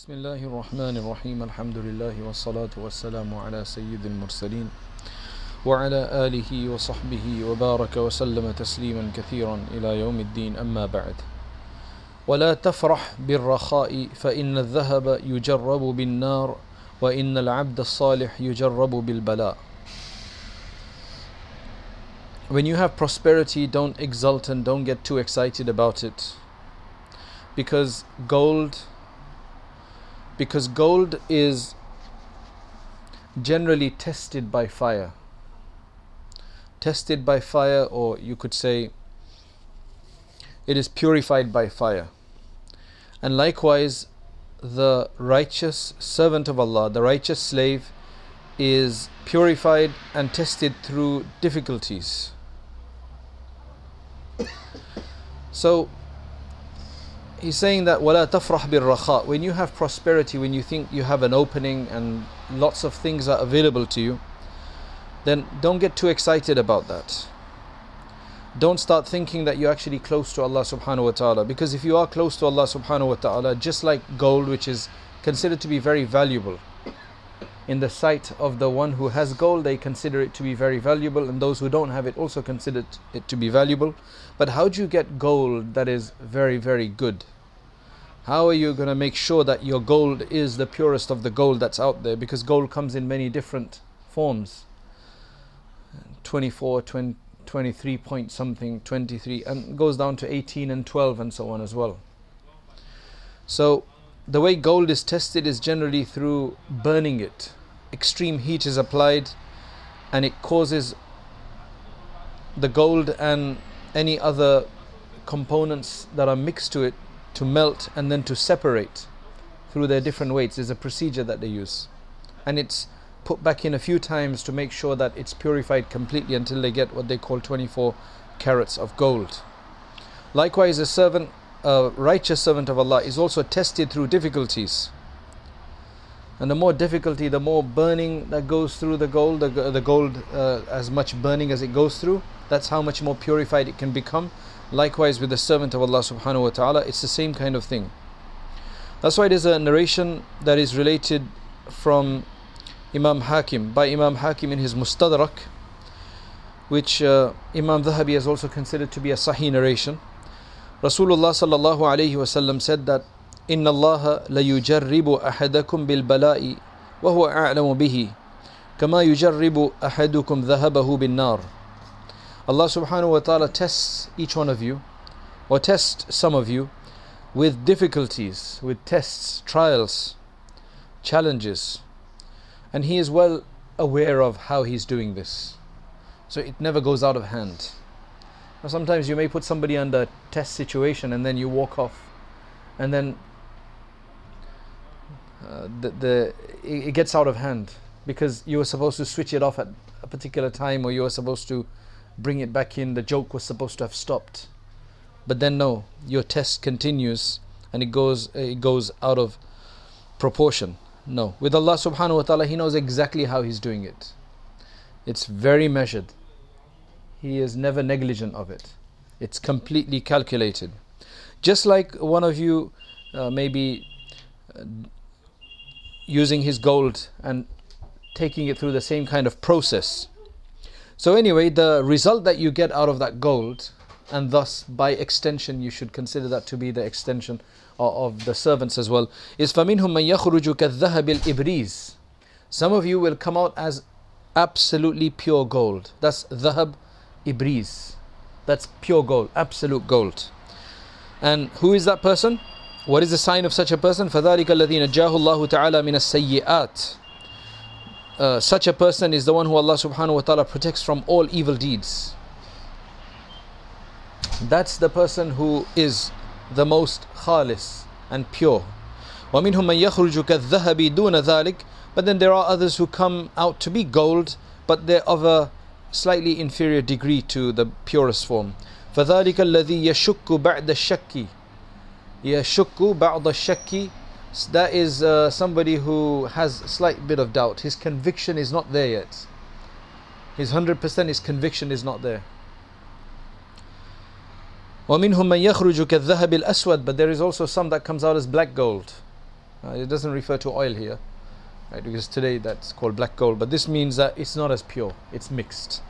بسم الله الرحمن الرحيم الحمد لله والصلاة والسلام على سيد المرسلين وعلى آله وصحبه وبارك وسلم تسليما كثيرا إلى يوم الدين أما بعد ولا تفرح بالرخاء فإن الذهب يجرب بالنار وإن العبد الصالح يجرب بالبلاء When you have prosperity, don't exult and don't get too excited about it. Because gold because gold is generally tested by fire. Tested by fire, or you could say it is purified by fire. And likewise, the righteous servant of Allah, the righteous slave, is purified and tested through difficulties. So, he's saying that wala tafrah bil rakha. When you have prosperity when you think you have an opening and lots of things are available to you then don't get too excited about that. Don't start thinking that you're actually close to Allah subhanahu wa ta'ala because if you are close to Allah subhanahu wa ta'ala just like gold which is considered to be very valuable in the sight of the one who has gold they consider it to be very valuable and those who don't have it also consider it to be valuable. But how do you get gold that is very very good how are you going to make sure that your gold is the purest of the gold that's out there? Because gold comes in many different forms. 24 20, 23 point something 23 and goes down to 18 and 12 and so on as well. So the way gold is tested is generally through burning it. Extreme heat is applied and it causes the gold and any other components that are mixed to it to melt and then to separate through their different weights is a procedure that they use. And it's put back in a few times to make sure that it's purified completely until they get what they call 24 carats of gold. Likewise a servant a righteous servant of Allah is also tested through difficulties. And the more difficulty the more burning that goes through the gold the, the gold uh, as much burning as it goes through that's how much more purified it can become likewise with the servant of Allah subhanahu wa ta'ala it's the same kind of thing that's why there's a narration that is related from Imam Hakim by Imam Hakim in his Mustadrak which uh, Imam Dhahabi has also considered to be a sahih narration Rasulullah sallallahu alayhi wasallam said that إن الله ليجرب أحدكم بالبلاء وهو أعلم به كما يجرب أحدكم ذهبه بالنار Allah subhanahu wa ta'ala tests each one of you or tests some of you with difficulties, with tests, trials, challenges. And He is well aware of how He's doing this. So it never goes out of hand. Now sometimes you may put somebody under a test situation and then you walk off and then uh, the, the it gets out of hand because you were supposed to switch it off at a particular time or you were supposed to bring it back in the joke was supposed to have stopped. But then no your test continues and it goes it goes out of proportion. No with Allah subhanahu wa ta'ala he knows exactly how he's doing it. It's very measured. He is never negligent of it. It's completely calculated. Just like one of you uh, maybe uh, using his gold and taking it through the same kind of process so anyway, the result that you get out of that gold, and thus by extension you should consider that to be the extension of, of the servants as well, is فَمِنْهُمْ مَنْ يَخْرُجُ كَالذَّهَبِ الْإِبْرِيزِ Some of you will come out as absolutely pure gold. That's dhahab ibriz. That's pure gold, absolute gold. And who is that person? What is the sign of such a person? فَذَلِكَ الَّذِي نَجَّاهُ اللَّهُ تَعَالَى مِنَ السَّيِّئَاتِ uh, such a person is the one who Allah subhanahu wa ta'ala protects from all evil deeds. That's the person who is the most khalis and pure. وَمِنْهُمْ مَنْ يَخْرُجُ كَالذَّهَبِ دُونَ ذَلِكَ But then there are others who come out to be gold, but they're of a slightly inferior degree to the purest form. فَذَلِكَ الَّذِي يَشُكُّ بَعْدَ الشَّكِّ يَشُكُّ بَعْضَ الشَّكِّ that is uh, somebody who has a slight bit of doubt. His conviction is not there yet. His 100% his conviction is not there. وَمِنْهُمْ مَنْ يَخْرُجُ كَالذَّهَبِ الْأَسْوَدِ But there is also some that comes out as black gold. Uh, it doesn't refer to oil here, right? Because today that's called black gold, but this means that it's not as pure, it's mixed.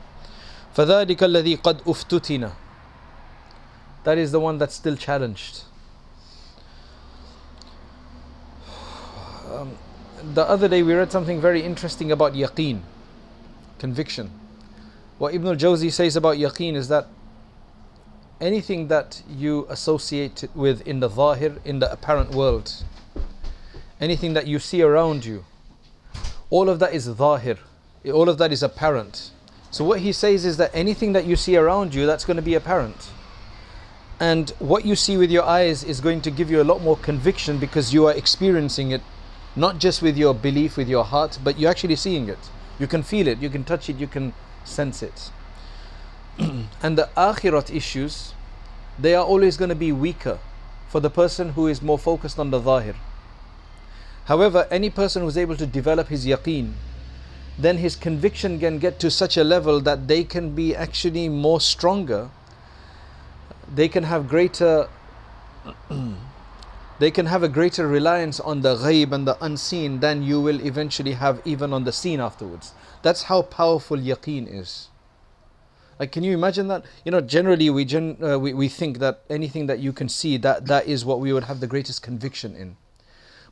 فَذَلِكَ الَّذِي قَدْ أُفْتُتِنَا That is the one that's still challenged. Um, the other day we read something very interesting about yaqeen, conviction. What Ibn al-Jawzi says about yaqeen is that anything that you associate with in the zahir, in the apparent world, anything that you see around you, all of that is zahir, all of that is apparent. So what he says is that anything that you see around you, that's going to be apparent. And what you see with your eyes is going to give you a lot more conviction because you are experiencing it not just with your belief, with your heart, but you're actually seeing it. You can feel it, you can touch it, you can sense it. and the akhirat issues, they are always going to be weaker for the person who is more focused on the zahir. However, any person who's able to develop his yaqeen, then his conviction can get to such a level that they can be actually more stronger. They can have greater they can have a greater reliance on the ghaib and the unseen than you will eventually have even on the seen afterwards. That's how powerful yaqeen is. Like, can you imagine that? You know, generally we, gen, uh, we, we think that anything that you can see, that, that is what we would have the greatest conviction in.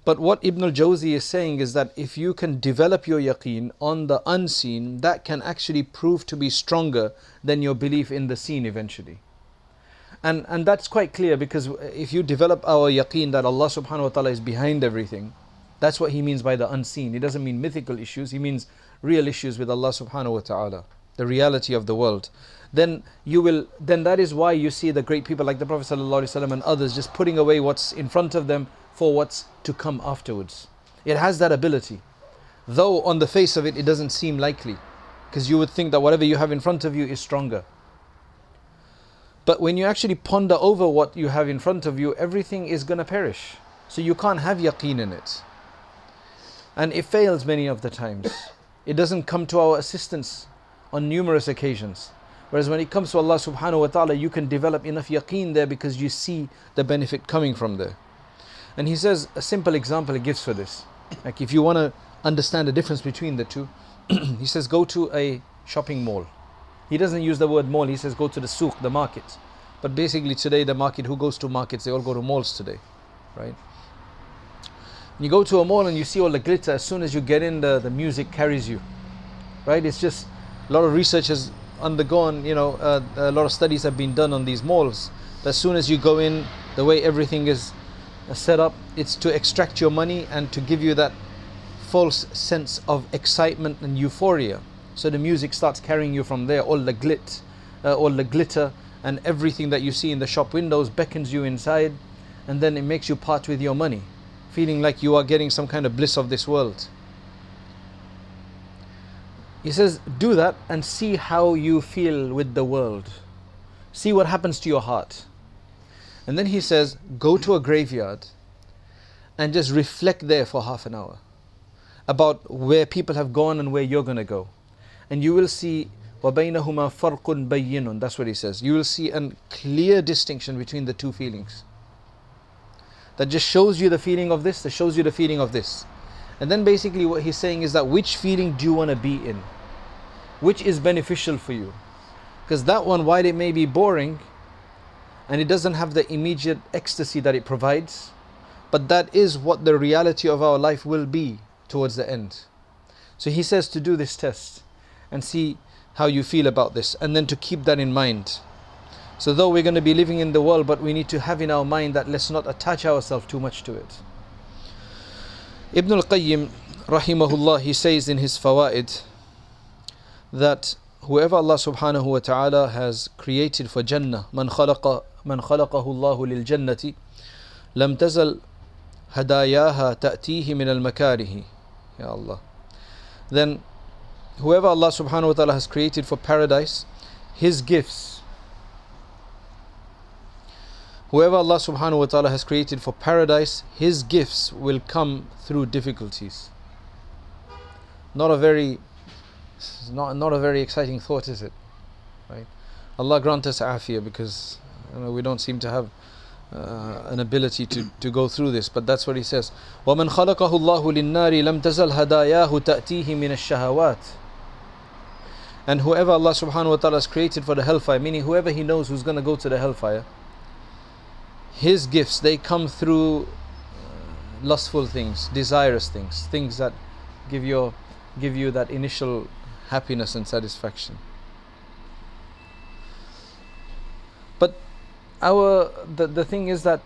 But what Ibn al-Jawzi is saying is that if you can develop your yaqeen on the unseen, that can actually prove to be stronger than your belief in the seen eventually. And, and that's quite clear because if you develop our yaqeen that Allah subhanahu wa ta'ala is behind everything, that's what he means by the unseen. He doesn't mean mythical issues, he means real issues with Allah subhanahu wa ta'ala, the reality of the world. Then you will then that is why you see the great people like the Prophet and others just putting away what's in front of them for what's to come afterwards. It has that ability. Though on the face of it it doesn't seem likely. Because you would think that whatever you have in front of you is stronger. But when you actually ponder over what you have in front of you, everything is going to perish. So you can't have yaqeen in it. And it fails many of the times. It doesn't come to our assistance on numerous occasions. Whereas when it comes to Allah subhanahu wa ta'ala, you can develop enough yaqeen there because you see the benefit coming from there. And he says a simple example he gives for this. Like if you want to understand the difference between the two, he says go to a shopping mall he doesn't use the word mall, he says go to the souk, the market. But basically today the market, who goes to markets? They all go to malls today, right? You go to a mall and you see all the glitter, as soon as you get in, the, the music carries you, right? It's just a lot of research has undergone, you know, uh, a lot of studies have been done on these malls. As soon as you go in, the way everything is uh, set up, it's to extract your money and to give you that false sense of excitement and euphoria. So the music starts carrying you from there. All the glit, uh, all the glitter, and everything that you see in the shop windows beckons you inside, and then it makes you part with your money, feeling like you are getting some kind of bliss of this world. He says, do that and see how you feel with the world. See what happens to your heart. And then he says, go to a graveyard and just reflect there for half an hour about where people have gone and where you're going to go and you will see وَبَيْنَهُمَا فَرْقٌ بَيِّنٌ That's what he says. You will see a clear distinction between the two feelings. That just shows you the feeling of this, that shows you the feeling of this. And then basically what he's saying is that which feeling do you want to be in? Which is beneficial for you? Because that one, while it may be boring, and it doesn't have the immediate ecstasy that it provides, but that is what the reality of our life will be towards the end. So he says to do this test and see how you feel about this and then to keep that in mind. So, though we're going to be living in the world, but we need to have in our mind that let's not attach ourselves too much to it. Ibn al Qayyim, rahimahullah, he says in his Fawaid that whoever Allah subhanahu wa ta'ala has created for Jannah, man khalaqa man khalaqahu Allah lil jannati, lam tazal ta'tihi min al makarihi. Ya Allah. Then whoever Allah subhanahu wa ta'ala has created for paradise, his gifts. Whoever Allah subhanahu wa ta'ala has created for paradise, his gifts will come through difficulties. Not a very not, not a very exciting thought, is it? Right? Allah grant us afiyah because you know, we don't seem to have uh, an ability to, to go through this, but that's what he says. وَمَنْ خَلَقَهُ اللَّهُ لِلنَّارِ لَمْ تَزَلْ هَدَايَاهُ تَأْتِيهِ مِنَ الشَّهَوَاتِ and whoever Allah subhanahu wa ta'ala has created for the hellfire, meaning whoever he knows who's going to go to the hellfire, his gifts, they come through uh, lustful things, desirous things, things that give you, give you that initial happiness and satisfaction. But our the, the thing is that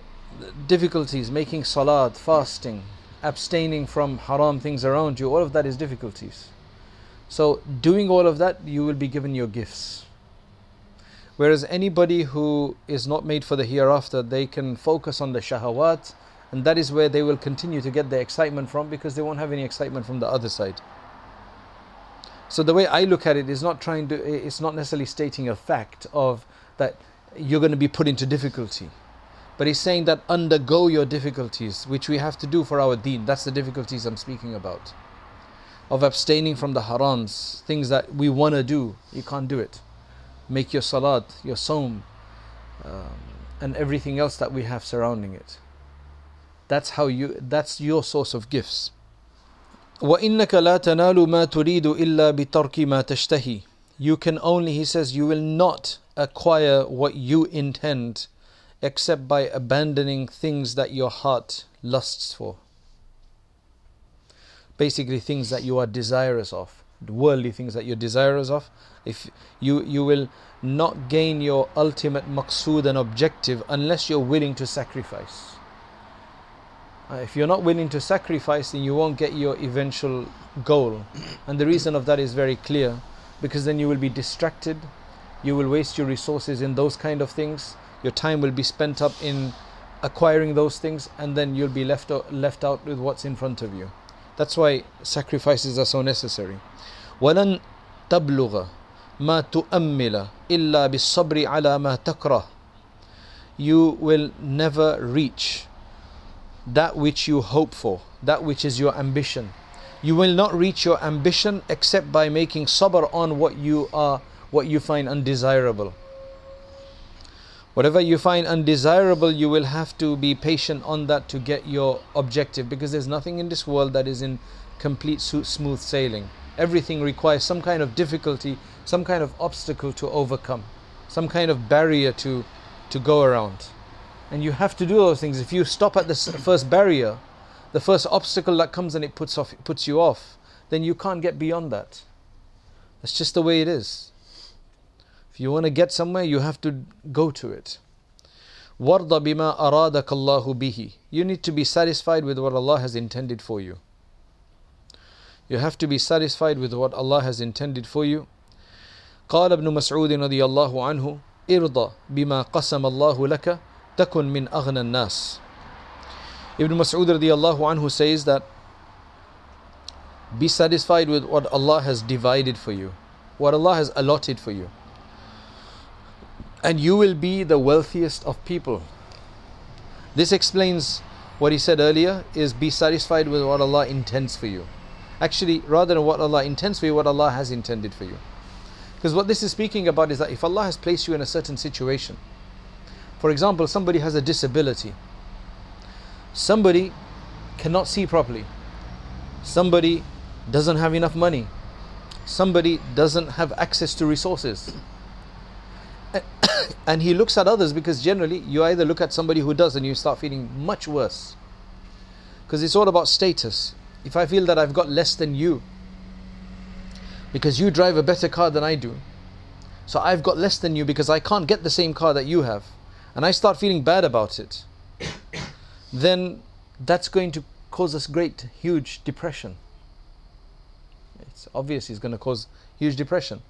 difficulties, making salat, fasting, abstaining from haram things around you, all of that is difficulties. So doing all of that, you will be given your gifts. Whereas anybody who is not made for the hereafter, they can focus on the shahawat, and that is where they will continue to get their excitement from because they won't have any excitement from the other side. So the way I look at it is not trying to, it's not necessarily stating a fact of that you're going to be put into difficulty. But he's saying that undergo your difficulties, which we have to do for our deen. That's the difficulties I'm speaking about Of abstaining from the harams, things that we want to do, you can't do it. Make your salat, your som, um, and everything else that we have surrounding it. That's how you. That's your source of gifts. وَإِنَّكَ لَا تَنَالُ مَا تُرِيدُ إِلَّا بِتَرْكِ مَا تَشْتَهِي You can only, he says, you will not acquire what you intend except by abandoning things that your heart lusts for. Basically, things that you are desirous of, worldly things that you're desirous of. If you you will not gain your ultimate maqsood and objective unless you're willing to sacrifice. Uh, if you're not willing to sacrifice, then you won't get your eventual goal. And the reason of that is very clear because then you will be distracted you will waste your resources in those kind of things your time will be spent up in acquiring those things and then you'll be left left out with what's in front of you that's why sacrifices are so necessary ولن تبلغ ما تؤمل إلا بالصبر على ما تكره you will never reach that which you hope for that which is your ambition you will not reach your ambition except by making sabr on what you are what you find undesirable. Whatever you find undesirable, you will have to be patient on that to get your objective because there's nothing in this world that is in complete smooth sailing. Everything requires some kind of difficulty, some kind of obstacle to overcome, some kind of barrier to, to go around. And you have to do those things. If you stop at the first barrier, the first obstacle that comes and it puts, off, puts you off, then you can't get beyond that. That's just the way it is. If you want to get somewhere, you have to go to it. وَرْضَ بِمَا أَرَادَكَ اللَّهُ بِهِ You need to be satisfied with what Allah has intended for you. You have to be satisfied with what Allah has intended for you. قال ابن مسعود رضي الله عنه ارضى بما قسم الله لك تكن من أغنى الناس Ibn Mas'ud radiallahu anhu says that be satisfied with what Allah has divided for you, what Allah has allotted for you and you will be the wealthiest of people. This explains what he said earlier is be satisfied with what Allah intends for you. Actually, rather than what Allah intends for you, what Allah has intended for you. Because what this is speaking about is that if Allah has placed you in a certain situation, for example, somebody has a disability, somebody cannot see properly, somebody doesn't have enough money, somebody doesn't have access to resources and he looks at others because generally you either look at somebody who does and you start feeling much worse. Because it's all about status. If i feel that i've got less than you because you drive a better car than i do so i've got less than you because i can't get the same car that you have and i start feeling bad about it then that's going to cause us great huge depression. It's obvious it's going to cause huge depression.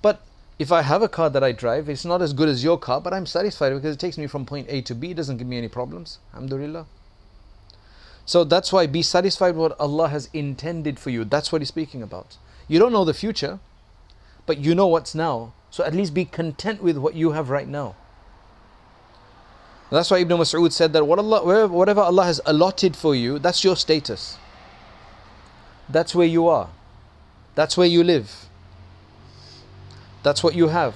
But if I have a car that I drive, it's not as good as your car, but I'm satisfied because it takes me from point A to B. It doesn't give me any problems. Alhamdulillah. So that's why be satisfied with what Allah has intended for you. That's what He's speaking about. You don't know the future, but you know what's now. So at least be content with what you have right now. That's why Ibn Mas'ud said that what Allah, whatever Allah has allotted for you, that's your status. That's where you are. That's where you live. That's what you have.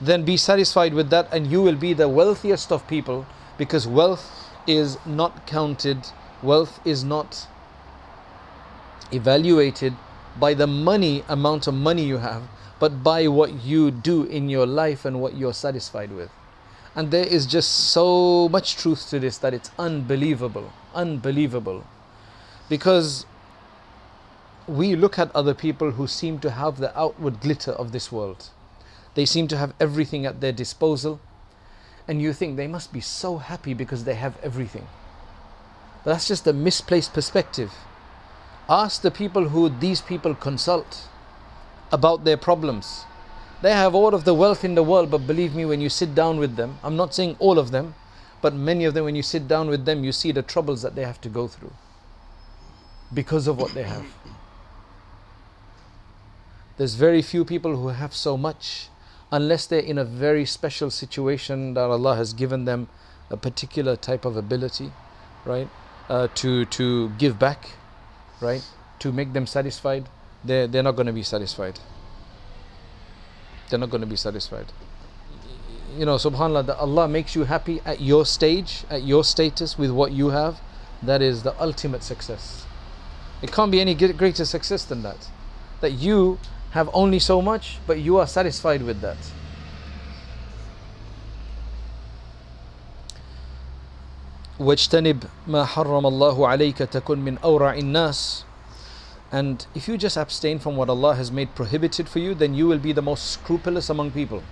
then be satisfied with that and you will be the wealthiest of people because wealth is not counted, wealth is not evaluated by the money amount of money you have, but by what you do in your life and what you're satisfied with. And there is just so much truth to this that it's unbelievable, unbelievable. Because we look at other people who seem to have the outward glitter of this world. They seem to have everything at their disposal, and you think they must be so happy because they have everything. But that's just a misplaced perspective. Ask the people who these people consult about their problems. They have all of the wealth in the world, but believe me, when you sit down with them, I'm not saying all of them, but many of them, when you sit down with them, you see the troubles that they have to go through because of what they have. There's very few people who have so much unless they're in a very special situation that Allah has given them a particular type of ability, right? Uh, to to give back, right? To make them satisfied, they're they're not going to be satisfied. They're not going to be satisfied. You know, Subhanallah, that Allah makes you happy at your stage, at your status, with what you have. That is the ultimate success. It can't be any greater success than that. That you have only so much, but you are satisfied with that. واجتنب ما حرم الله عليك تكن من أورع الناس and if you just abstain from what Allah has made prohibited for you then you will be the most scrupulous among people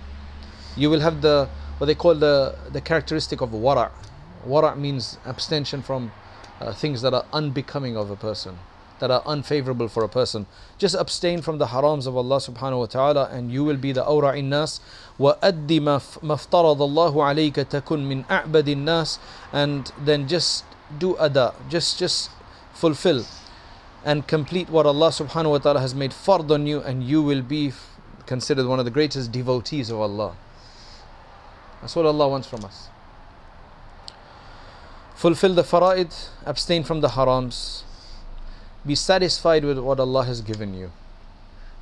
you will have the what they call the the characteristic of wara' wara' means abstention from uh, things that are unbecoming of a person that are unfavorable for a person. Just abstain from the harams of Allah subhanahu wa ta'ala and you will be the awra in nas. وَأَدِّ مَا افترض اللَّهُ عَلَيْكَ تَكُن مِّنْ أَعْبَدِ النَّاسِ And then just do ada, just, just fulfill and complete what Allah subhanahu wa ta'ala has made fard on you and you will be considered one of the greatest devotees of Allah. That's what Allah wants from us. Fulfill the fara'id, abstain from the harams, be satisfied with what Allah has given you.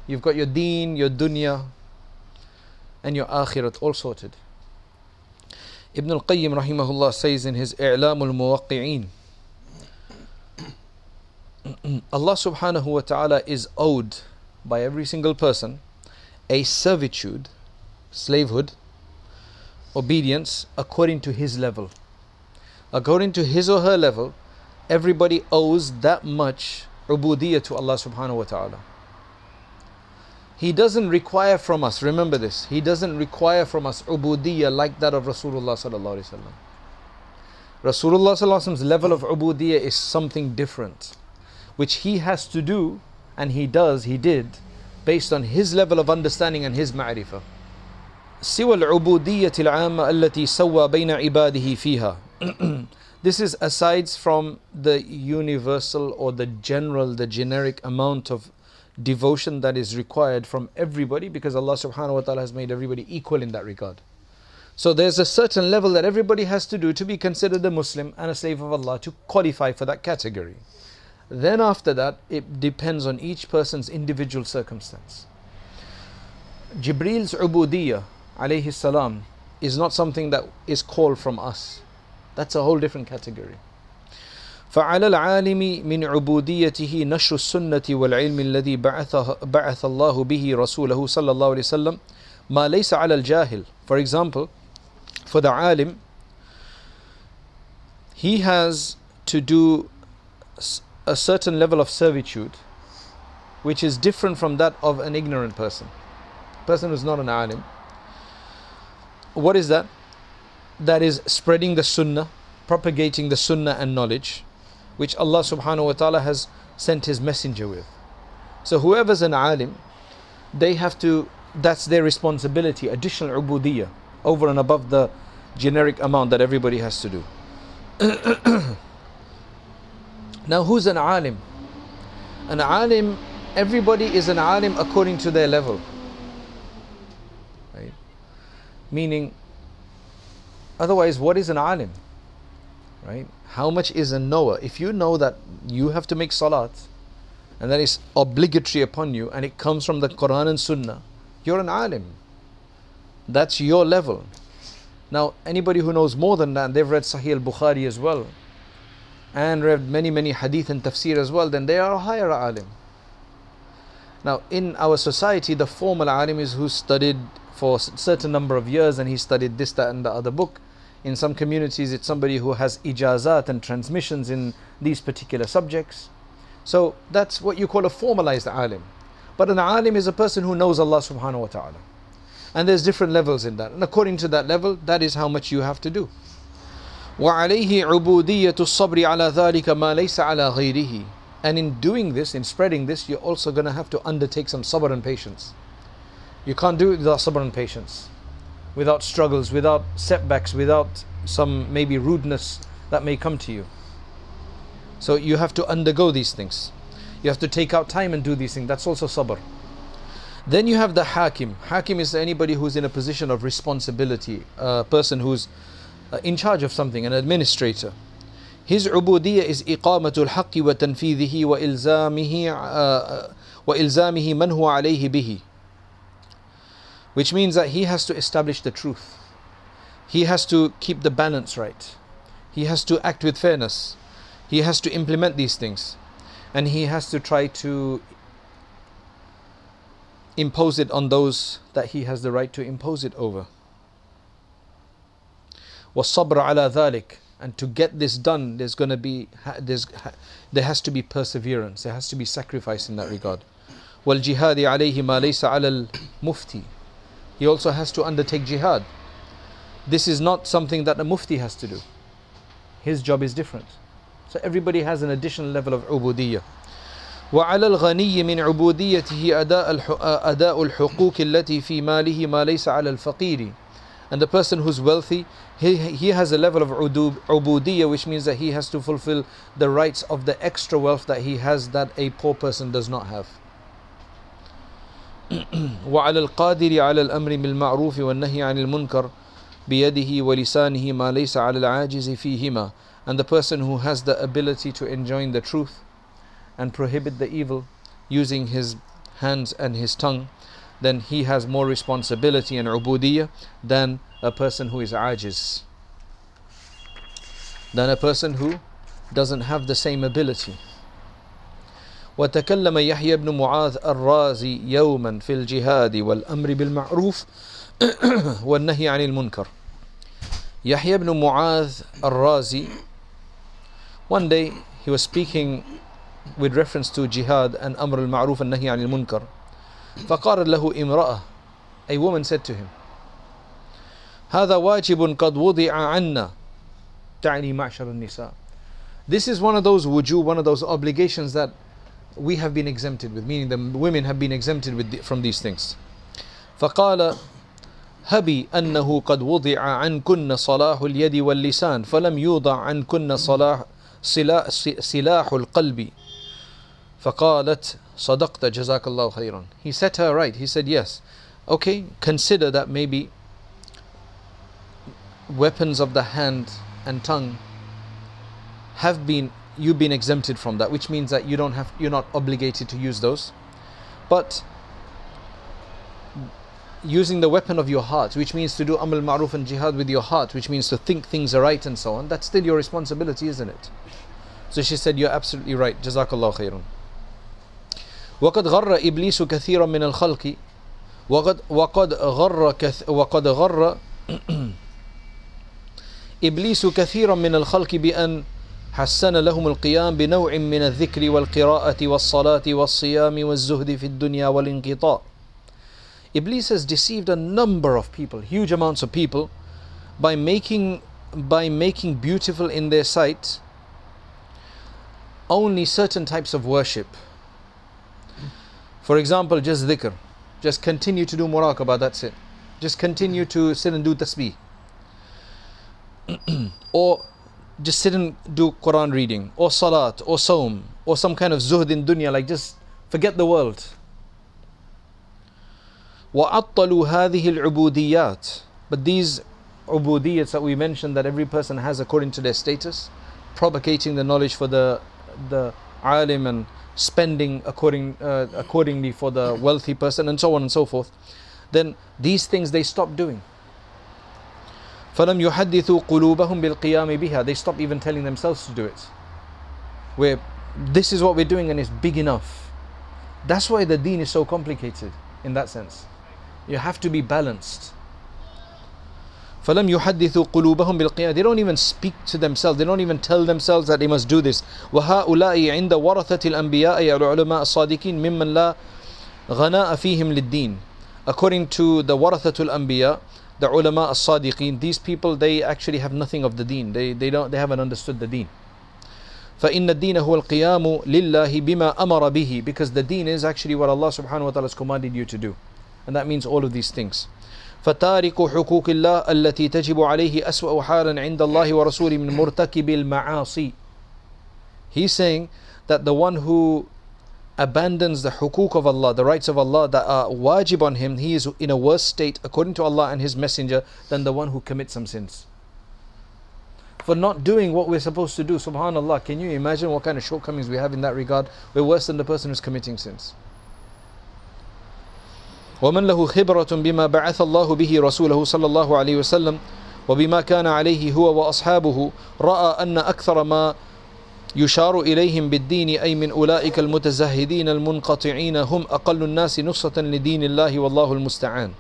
You've got your deen, your dunya, and your akhirat all sorted. Ibn al-Qayyim rahimahullah says in his I'lam al-Muwaqqi'een Allah subhanahu wa ta'ala is owed by every single person a servitude, slavehood, obedience according to his level. According to his or her level, everybody owes that much ubudiyah to Allah subhanahu wa ta'ala. He doesn't require from us, remember this, He doesn't require from us ubudiyah like that of Rasulullah sallallahu alayhi wasallam. Rasulullah sallallahu level of ubudiyah is something different, which he has to do, and he does, he did, based on his level of understanding and his ma'rifah. سوى العبودية العامة التي سوى بين عباده فيها this is aside from the universal or the general, the generic amount of devotion that is required from everybody because Allah subhanahu wa ta'ala has made everybody equal in that regard. So there's a certain level that everybody has to do to be considered a Muslim and a slave of Allah to qualify for that category. Then after that, it depends on each person's individual circumstance. Jibril's ubudiyah, alayhi salam, is not something that is called from us. That's a whole different category. فعلى العالم من عبوديته نشر السنة والعلم الذي بعث, بعث الله به رسوله صلى الله عليه وسلم ما ليس على الجاهل For example, for the alim, he has to do a certain level of servitude which is different from that of an ignorant person. Person who's not an alim. What is that? That is spreading the sunnah, propagating the sunnah and knowledge, which Allah subhanahu wa ta'ala has sent His messenger with. So whoever's an alim, they have to, that's their responsibility, additional ubudiyah, over and above the generic amount that everybody has to do. now who's an alim? An alim, everybody is an alim according to their level. Right? Meaning, Otherwise, what is an alim? Right? How much is a knower? If you know that you have to make salat and that is obligatory upon you and it comes from the Quran and Sunnah, you're an alim. That's your level. Now, anybody who knows more than that, they've read Sahih al-Bukhari as well, and read many, many hadith and tafsir as well, then they are a higher alim. Now, in our society, the formal alim is who studied for a certain number of years and he studied this, that, and the other book. In some communities, it's somebody who has ijazat and transmissions in these particular subjects. So that's what you call a formalized alim. But an alim is a person who knows Allah subhanahu wa ta'ala. And there's different levels in that. And according to that level, that is how much you have to do. وعليه عبودية الصبر على ذلك ما ليس على غيره and in doing this, in spreading this, you're also going to have to undertake some sabr and patience. You can't do it without sabr and patience, without struggles, without setbacks, without some maybe rudeness that may come to you. So you have to undergo these things. You have to take out time and do these things. That's also sabr. Then you have the hakim. Hakim is anybody who's in a position of responsibility, a person who's uh, in charge of something, an administrator. His ubudiyya is iqamatul haqqi wa tanfidhihi wa ilzamihi uh, wa ilzamihi man huwa alayhi bihi which means that he has to establish the truth. He has to keep the balance right. He has to act with fairness. He has to implement these things. And he has to try to impose it on those that he has the right to impose it over. والصبر على ذلك and to get this done there's going to be there's there has to be perseverance there has to be sacrifice in that regard والجهاد عليه ما ليس على المفتي he also has to undertake jihad this is not something that a mufti has to do his job is different so everybody has an additional level of ubudiyya وعلى الغني من عبوديته أداء أداء الحقوق التي في ماله ما ليس على الفقير and the person who's wealthy he, he has a level of ubudiyya which means that he has to fulfill the rights of the extra wealth that he has that a poor person does not have وعلى القادر على الأمر بالمعروف والنهي عن المنكر بيده ولسانه ما ليس على العاجز فيهما and the person who has the ability to enjoin the truth and prohibit the evil using his hands and his tongue then he has more responsibility and ubudiyah than a person who is ajiz. Than a person who doesn't have the same ability. وتكلم يحيى بن معاذ الرازي يوما في الجهاد والأمر بالمعروف والنهي عن المنكر. يحيى بن معاذ الرازي one day he was speaking with reference to jihad and أمر المعروف النهي عن المنكر فقال له امرأة a woman said to him هذا واجب قد وضع عنا. تعني معشر النساء. This is one of those wujub one of those obligations that we have been exempted with meaning the women have been exempted with the, from these things فقال هبي أنه قد وضع عنكن صلاح اليد واللسان فلم يوضع عنكن صلاح سلاح القلب فقالت صدقت جزاك الله خيرا he set her right he said yes okay consider that maybe weapons of the hand and tongue have been you've been exempted from that which means that you don't have you're not obligated to use those but using the weapon of your heart which means to do amal ma'ruf and jihad with your heart which means to think things are right and so on that's still your responsibility isn't it so she said you're absolutely right jazakallah khairun وقد غر إبليس كثيرا من الخلق وقد وقد غر كث وقد غر إبليس كثيرا من الخلق بأن حسن لهم القيام بنوع من الذكر والقراءة والصلاة والصيام والزهد في الدنيا والانقطاع Iblis has deceived a number of people, huge amounts of people, by making by making beautiful in their sight only certain types of worship For example, just dhikr. Just continue to do muraqabah, that's it. Just continue to sit and do tasbih. or just sit and do Quran reading, or salat, or saum, or some kind of zuhd in dunya, like just forget the world. وَعَطَّلُوا هَذِهِ الْعُبُودِيَّاتِ But these ubudiyats that we mentioned that every person has according to their status, propagating the knowledge for the the alim and spending according uh, accordingly for the wealthy person and so on and so forth then these things they stop doing. فَلَمْ يُحَدِّثُوا قُلُوبَهُمْ بِالْقِيَامِ بِهَا They stop even telling themselves to do it. Where this is what we're doing and it's big enough. That's why the deen is so complicated in that sense. You have to be balanced. فَلَمْ يُحَدِّثُوا قُلُوبَهُمْ بِالْقِيَامِ They don't even speak to themselves. They don't even tell themselves that they must do this. وَهَؤُلَاءِ عِنْدَ وَرَثَةِ الْأَنْبِيَاءِ الْعُلَمَاء الصَّادِقِينَ مِمَّنْ لَا غَنَاءَ فِيهِمْ لِلدِّينِ According to the warathatul anbiya, the ulama as-sadiqeen, these people they actually have nothing of the deen. They they don't they haven't understood the deen. فإن الدين هو القيام لله بما أمر به because the deen is actually what Allah subhanahu wa ta'ala has commanded you to do and that means all of these things فتارك حقوق الله التي تجب عليه أسوأ حالا عند الله ورسوله من مرتكب المعاصي He's saying that the one who abandons the hukuk of Allah, the rights of Allah that are wajib on him, he is in a worse state according to Allah and His Messenger than the one who commits some sins. For not doing what we're supposed to do, subhanAllah, can you imagine what kind of shortcomings we have in that regard? We're worse than the person who's committing sins. ومن له خبرة بما بعث الله به رسوله صلى الله عليه وسلم وبما كان عليه هو وأصحابه رأى أن أكثر ما يشار إليهم بالدين أي من أولئك المتزهدين المنقطعين هم أقل الناس نصرة لدين الله والله المستعان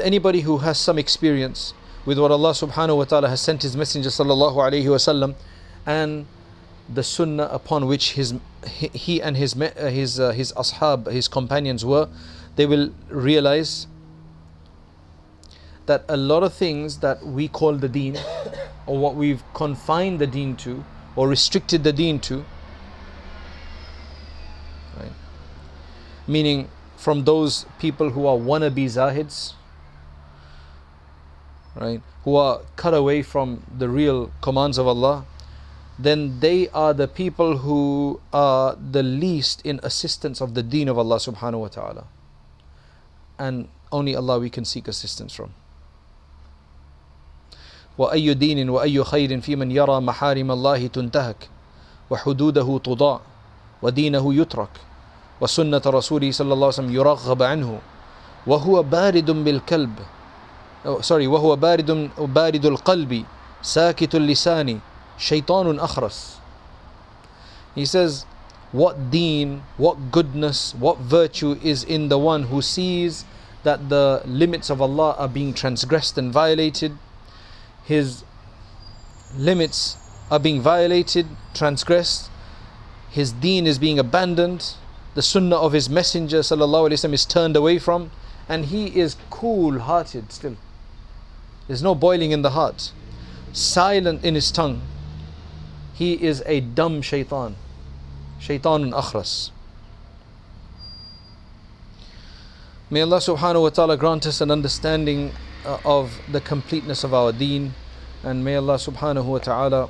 Anybody who has some experience with what Allah subhanahu wa ta'ala has sent His Messenger sallallahu alayhi wa sallam and the sunnah upon which his he and his uh, his uh, his ashab his companions were they will realize that a lot of things that we call the deen or what we've confined the deen to or restricted the deen to right meaning from those people who are wannabe zahids right who are cut away from the real commands of Allah then they are the people who are the least in assistance of the deen of Allah subhanahu wa ta'ala. And only Allah we can seek assistance from. وأي دين وأي خير في من يرى محارم الله تنتهك وحدوده تضاع ودينه يترك وسنة رسوله صلى الله عليه وسلم يرغب عنه وهو بارد بالكلب sorry وهو بارد بارد القلب ساكت اللسان shaitanun akhras. He says, what deen, what goodness, what virtue is in the one who sees that the limits of Allah are being transgressed and violated, his limits are being violated, transgressed, his deen is being abandoned, the sunnah of his messenger وسلم, is turned away from, and he is cool hearted still. There's no boiling in the heart, silent in his tongue he is a dumb shaitan. Shaitanun akhras. May Allah subhanahu wa ta'ala grant us an understanding uh, of the completeness of our deen and may Allah subhanahu wa ta'ala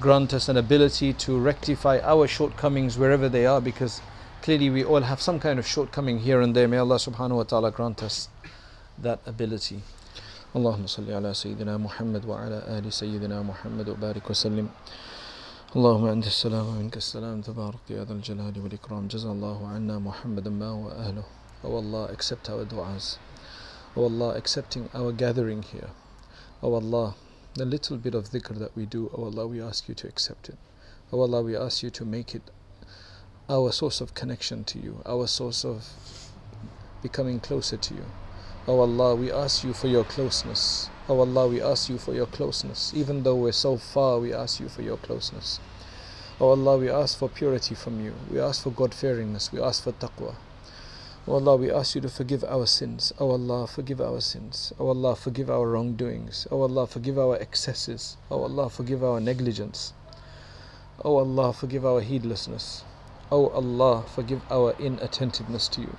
grant us an ability to rectify our shortcomings wherever they are because clearly we all have some kind of shortcoming here and there. May Allah subhanahu wa ta'ala grant us that ability. اللهم صل على سيدنا محمد وعلى آل سيدنا محمد وبارك وسلم اللهم أنت السلام ومنك السلام تبارك يا ذا الجلال والإكرام جزا الله عنا محمدا ما وأهله Oh Allah accept our du'as Oh Allah accepting our gathering here Oh Allah the little bit of dhikr that we do Oh Allah we ask you to accept it Oh Allah we ask you to make it our source of connection to you our source of becoming closer to you Oh Allah we ask you for your closeness Oh Allah, we ask you for your closeness. Even though we're so far, we ask you for your closeness. Oh Allah, we ask for purity from you. We ask for God fearingness. We ask for taqwa. Oh Allah, we ask you to forgive our sins. Oh Allah, forgive our sins. Oh Allah, forgive our wrongdoings. Oh Allah, forgive our excesses. Oh Allah, forgive our negligence. Oh Allah, forgive our heedlessness. Oh Allah, forgive our inattentiveness to you.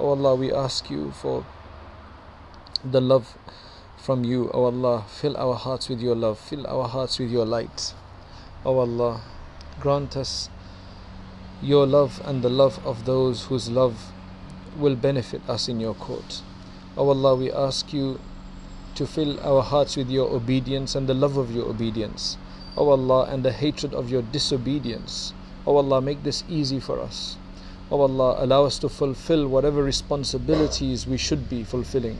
Oh Allah, we ask you for the love from you, O Allah. Fill our hearts with your love, fill our hearts with your light. O Allah, grant us your love and the love of those whose love will benefit us in your court. O Allah, we ask you to fill our hearts with your obedience and the love of your obedience. O Allah, and the hatred of your disobedience. O Allah, make this easy for us. O Allah, allow us to fulfill whatever responsibilities we should be fulfilling.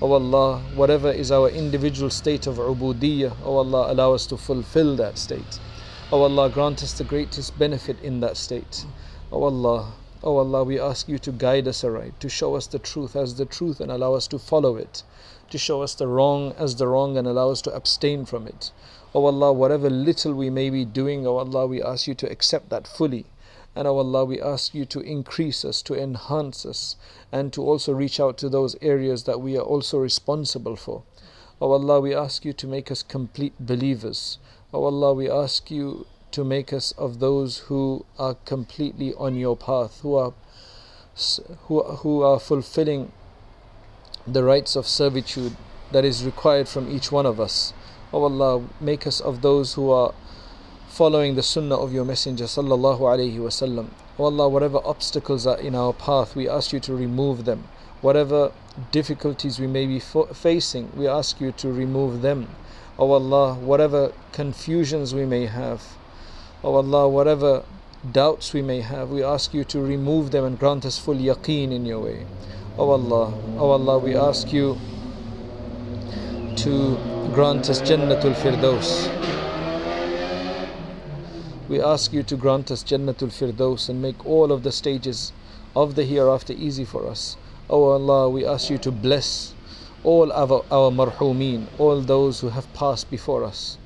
O Allah, whatever is our individual state of ubudiyyah, O Allah, allow us to fulfill that state. O Allah, grant us the greatest benefit in that state. O Allah, O Allah, we ask you to guide us aright, to show us the truth as the truth and allow us to follow it, to show us the wrong as the wrong and allow us to abstain from it. O Allah, whatever little we may be doing, O Allah, we ask you to accept that fully. And O Allah, we ask you to increase us, to enhance us, and to also reach out to those areas that we are also responsible for. O Allah, we ask you to make us complete believers. O Allah, we ask you to make us of those who are completely on your path, who are who, who are fulfilling the rights of servitude that is required from each one of us. O Allah, make us of those who are following the sunnah of your messenger sallallahu alaihi wasallam. O oh Allah, whatever obstacles are in our path, we ask you to remove them. Whatever difficulties we may be facing, we ask you to remove them. O Allah, whatever confusions we may have, O Allah, whatever doubts we may have, we ask you to remove them and grant us full yaqeen in your way. O Allah, O Allah, we ask you to grant us Jannatul Firdaus. We ask you to grant us Jannatul Firdaus and make all of the stages of the hereafter easy for us. O Allah, we ask you to bless all our, our marhumeen, all those who have passed before us.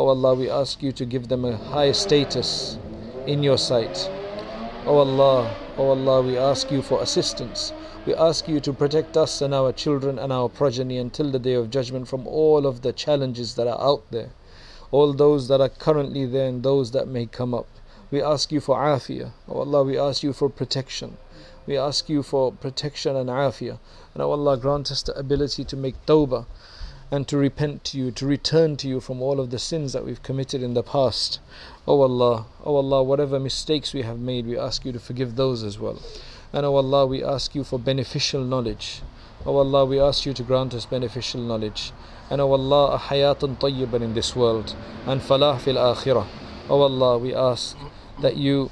O oh Allah, we ask you to give them a high status in your sight. O oh Allah, O oh Allah, we ask you for assistance. We ask you to protect us and our children and our progeny until the day of judgment from all of the challenges that are out there, all those that are currently there and those that may come up. We ask you for afiyah. Oh o Allah, we ask you for protection. We ask you for protection and afiyah. And O Allah, grant us the ability to make tawbah and to repent to you, to return to you from all of the sins that we've committed in the past. O oh Allah, O oh Allah, whatever mistakes we have made, we ask you to forgive those as well. And O oh Allah, we ask you for beneficial knowledge. O Allah, we ask you to grant us beneficial knowledge. And O Allah, a hayatun tayyiban in this world, and falah fil akhirah. O Allah, we ask that you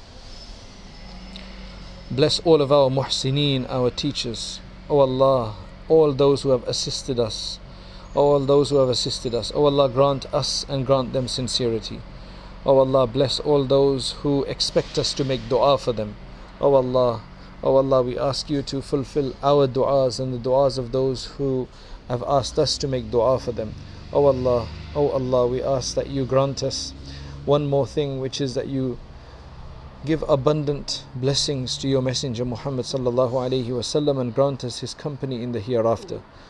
bless all of our muhsineen, our teachers. O Allah, all those who have assisted us all those who have assisted us. O Allah, grant us and grant them sincerity. O Allah, bless all those who expect us to make dua for them. O Allah, O Allah, we ask you to fulfill our du'as and the du'as of those who have asked us to make dua for them. O Allah, O Allah, we ask that you grant us one more thing, which is that you give abundant blessings to your messenger Muhammad sallallahu alaihi wasallam and grant us his company in the hereafter.